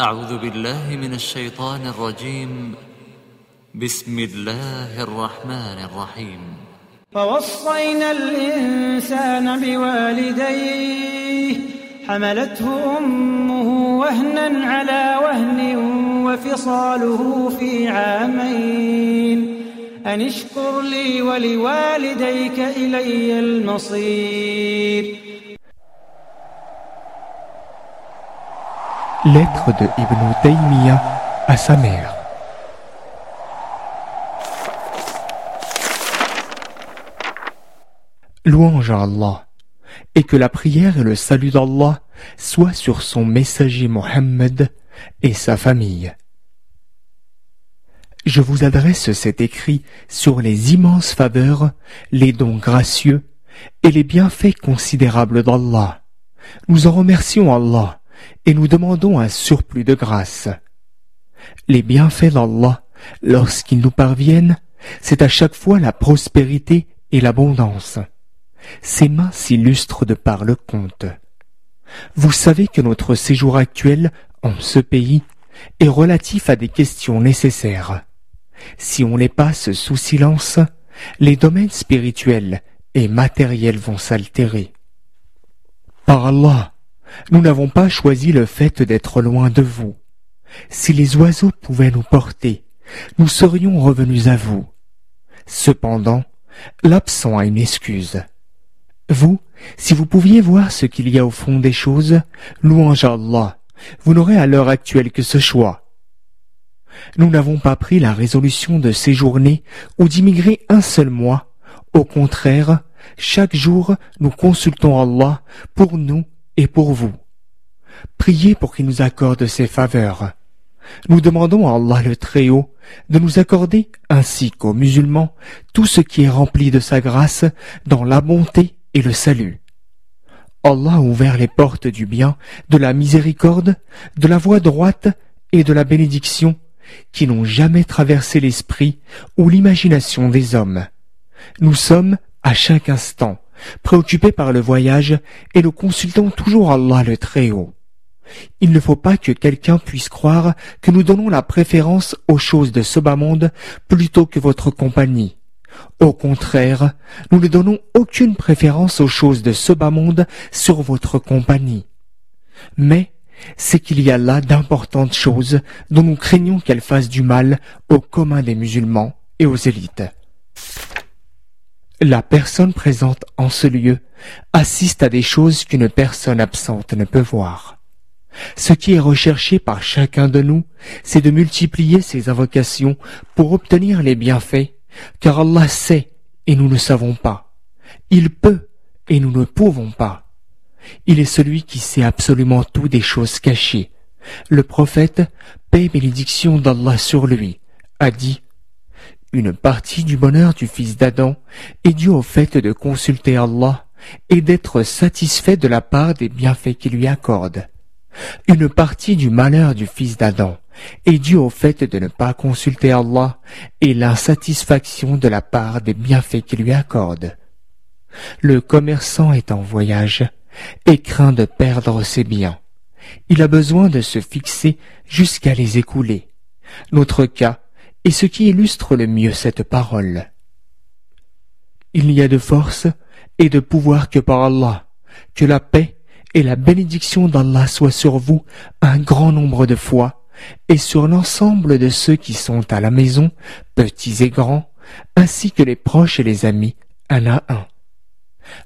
أعوذ بالله من الشيطان الرجيم. بسم الله الرحمن الرحيم. فوصينا الإنسان بوالديه حملته أمه وهنا على وهن وفصاله في عامين. أن اشكر لي ولوالديك إلي المصير. Lettre de Ibn Taymiyyah à sa mère. Louange à Allah, et que la prière et le salut d'Allah soient sur son messager Mohammed et sa famille. Je vous adresse cet écrit sur les immenses faveurs, les dons gracieux et les bienfaits considérables d'Allah. Nous en remercions Allah et nous demandons un surplus de grâce. Les bienfaits d'Allah, lorsqu'ils nous parviennent, c'est à chaque fois la prospérité et l'abondance. Ses mains s'illustrent de par le compte. Vous savez que notre séjour actuel en ce pays est relatif à des questions nécessaires. Si on les passe sous silence, les domaines spirituels et matériels vont s'altérer. Par Allah, nous n'avons pas choisi le fait d'être loin de vous. Si les oiseaux pouvaient nous porter, nous serions revenus à vous. Cependant, l'absent a une excuse. Vous, si vous pouviez voir ce qu'il y a au fond des choses, louange à Allah, vous n'aurez à l'heure actuelle que ce choix. Nous n'avons pas pris la résolution de séjourner ou d'immigrer un seul mois. Au contraire, chaque jour, nous consultons Allah pour nous et pour vous. Priez pour qu'il nous accorde ses faveurs. Nous demandons à Allah le Très-Haut de nous accorder, ainsi qu'aux musulmans, tout ce qui est rempli de sa grâce dans la bonté et le salut. Allah a ouvert les portes du bien, de la miséricorde, de la voie droite et de la bénédiction qui n'ont jamais traversé l'esprit ou l'imagination des hommes. Nous sommes, à chaque instant, préoccupés par le voyage et nous consultons toujours Allah le Très-Haut. Il ne faut pas que quelqu'un puisse croire que nous donnons la préférence aux choses de ce bas monde plutôt que votre compagnie. Au contraire, nous ne donnons aucune préférence aux choses de ce bas monde sur votre compagnie. Mais c'est qu'il y a là d'importantes choses dont nous craignons qu'elles fassent du mal au commun des musulmans et aux élites. La personne présente en ce lieu assiste à des choses qu'une personne absente ne peut voir. Ce qui est recherché par chacun de nous, c'est de multiplier ses invocations pour obtenir les bienfaits, car Allah sait et nous ne savons pas. Il peut et nous ne pouvons pas. Il est celui qui sait absolument tout des choses cachées. Le prophète, paix bénédiction d'Allah sur lui, a dit une partie du bonheur du fils d'Adam est due au fait de consulter Allah et d'être satisfait de la part des bienfaits qu'il lui accorde. Une partie du malheur du fils d'Adam est due au fait de ne pas consulter Allah et l'insatisfaction de la part des bienfaits qu'il lui accorde. Le commerçant est en voyage et craint de perdre ses biens. Il a besoin de se fixer jusqu'à les écouler. Notre cas et ce qui illustre le mieux cette parole. Il n'y a de force et de pouvoir que par Allah, que la paix et la bénédiction d'Allah soient sur vous un grand nombre de fois, et sur l'ensemble de ceux qui sont à la maison, petits et grands, ainsi que les proches et les amis, un à un.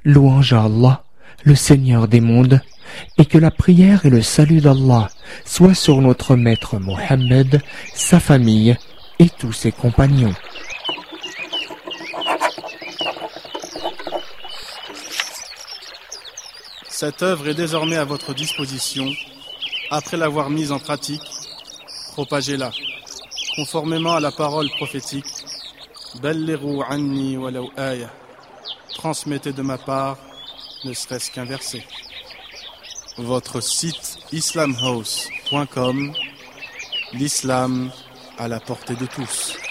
Louange à Allah, le Seigneur des mondes, et que la prière et le salut d'Allah soient sur notre maître Mohammed, sa famille et tous ses compagnons. Cette œuvre est désormais à votre disposition. Après l'avoir mise en pratique, propagez-la, conformément à la parole prophétique. anni Transmettez de ma part, ne serait-ce qu'un verset. Votre site islamhouse.com L'islam à la portée de tous.